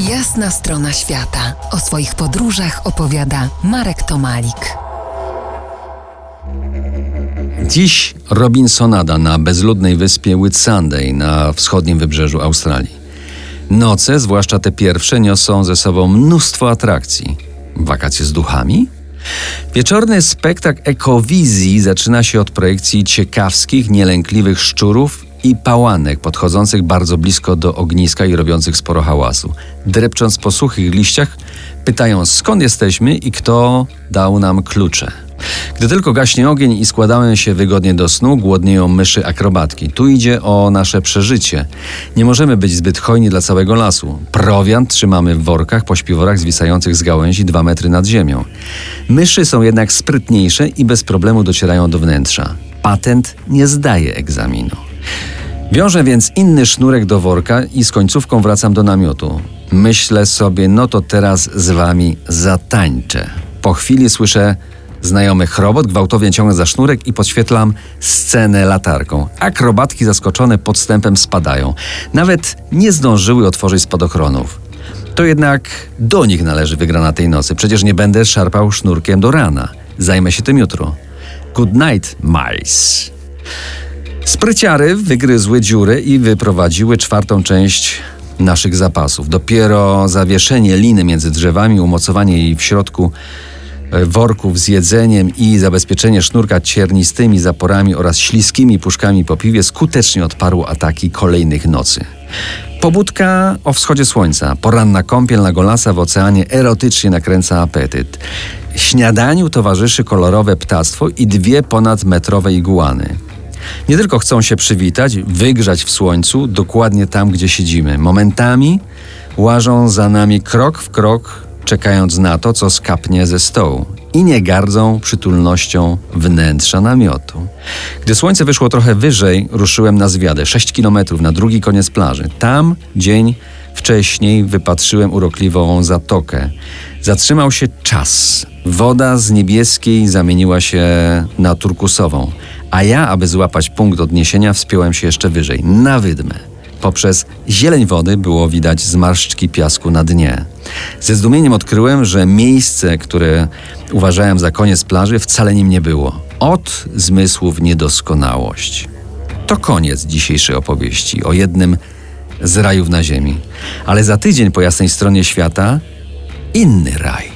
Jasna strona świata. O swoich podróżach opowiada Marek Tomalik. Dziś Robinsonada na bezludnej wyspie Whitsunday na wschodnim wybrzeżu Australii. Noce, zwłaszcza te pierwsze, niosą ze sobą mnóstwo atrakcji. Wakacje z duchami? Wieczorny spektakl ekowizji zaczyna się od projekcji ciekawskich, nielękliwych szczurów i pałanek podchodzących bardzo blisko do ogniska i robiących sporo hałasu. Drepcząc po suchych liściach, pytają skąd jesteśmy i kto dał nam klucze. Gdy tylko gaśnie ogień i składamy się wygodnie do snu, głodnieją myszy akrobatki. Tu idzie o nasze przeżycie. Nie możemy być zbyt hojni dla całego lasu. Prowiant trzymamy w workach po śpiworach zwisających z gałęzi dwa metry nad ziemią. Myszy są jednak sprytniejsze i bez problemu docierają do wnętrza. Patent nie zdaje egzaminu. Wiążę więc inny sznurek do worka i z końcówką wracam do namiotu. Myślę sobie, no to teraz z wami zatańczę. Po chwili słyszę znajomy chrobot, gwałtownie ciągnę za sznurek i podświetlam scenę latarką. Akrobatki zaskoczone podstępem spadają. Nawet nie zdążyły otworzyć spadochronów. To jednak do nich należy wygrana tej nocy. Przecież nie będę szarpał sznurkiem do rana. Zajmę się tym jutro. Good night, mice. Spryciary wygryzły dziurę i wyprowadziły czwartą część naszych zapasów. Dopiero zawieszenie liny między drzewami, umocowanie jej w środku e, worków z jedzeniem i zabezpieczenie sznurka ciernistymi zaporami oraz śliskimi puszkami po piwie skutecznie odparło ataki kolejnych nocy. Pobudka o wschodzie słońca, poranna kąpiel na golasa w oceanie erotycznie nakręca apetyt. Śniadaniu towarzyszy kolorowe ptactwo i dwie ponadmetrowe iguany. Nie tylko chcą się przywitać, wygrzać w słońcu, dokładnie tam, gdzie siedzimy. Momentami łażą za nami krok w krok, czekając na to, co skapnie ze stołu. I nie gardzą przytulnością wnętrza namiotu. Gdy słońce wyszło trochę wyżej, ruszyłem na zwiadę 6 kilometrów na drugi koniec plaży. Tam dzień wcześniej wypatrzyłem urokliwą zatokę. Zatrzymał się czas. Woda z niebieskiej zamieniła się na turkusową a ja, aby złapać punkt odniesienia, wspiąłem się jeszcze wyżej, na wydmę. Poprzez zieleń wody było widać zmarszczki piasku na dnie. Ze zdumieniem odkryłem, że miejsce, które uważałem za koniec plaży, wcale nim nie było. Od zmysłów niedoskonałość. To koniec dzisiejszej opowieści o jednym z rajów na ziemi. Ale za tydzień po jasnej stronie świata inny raj.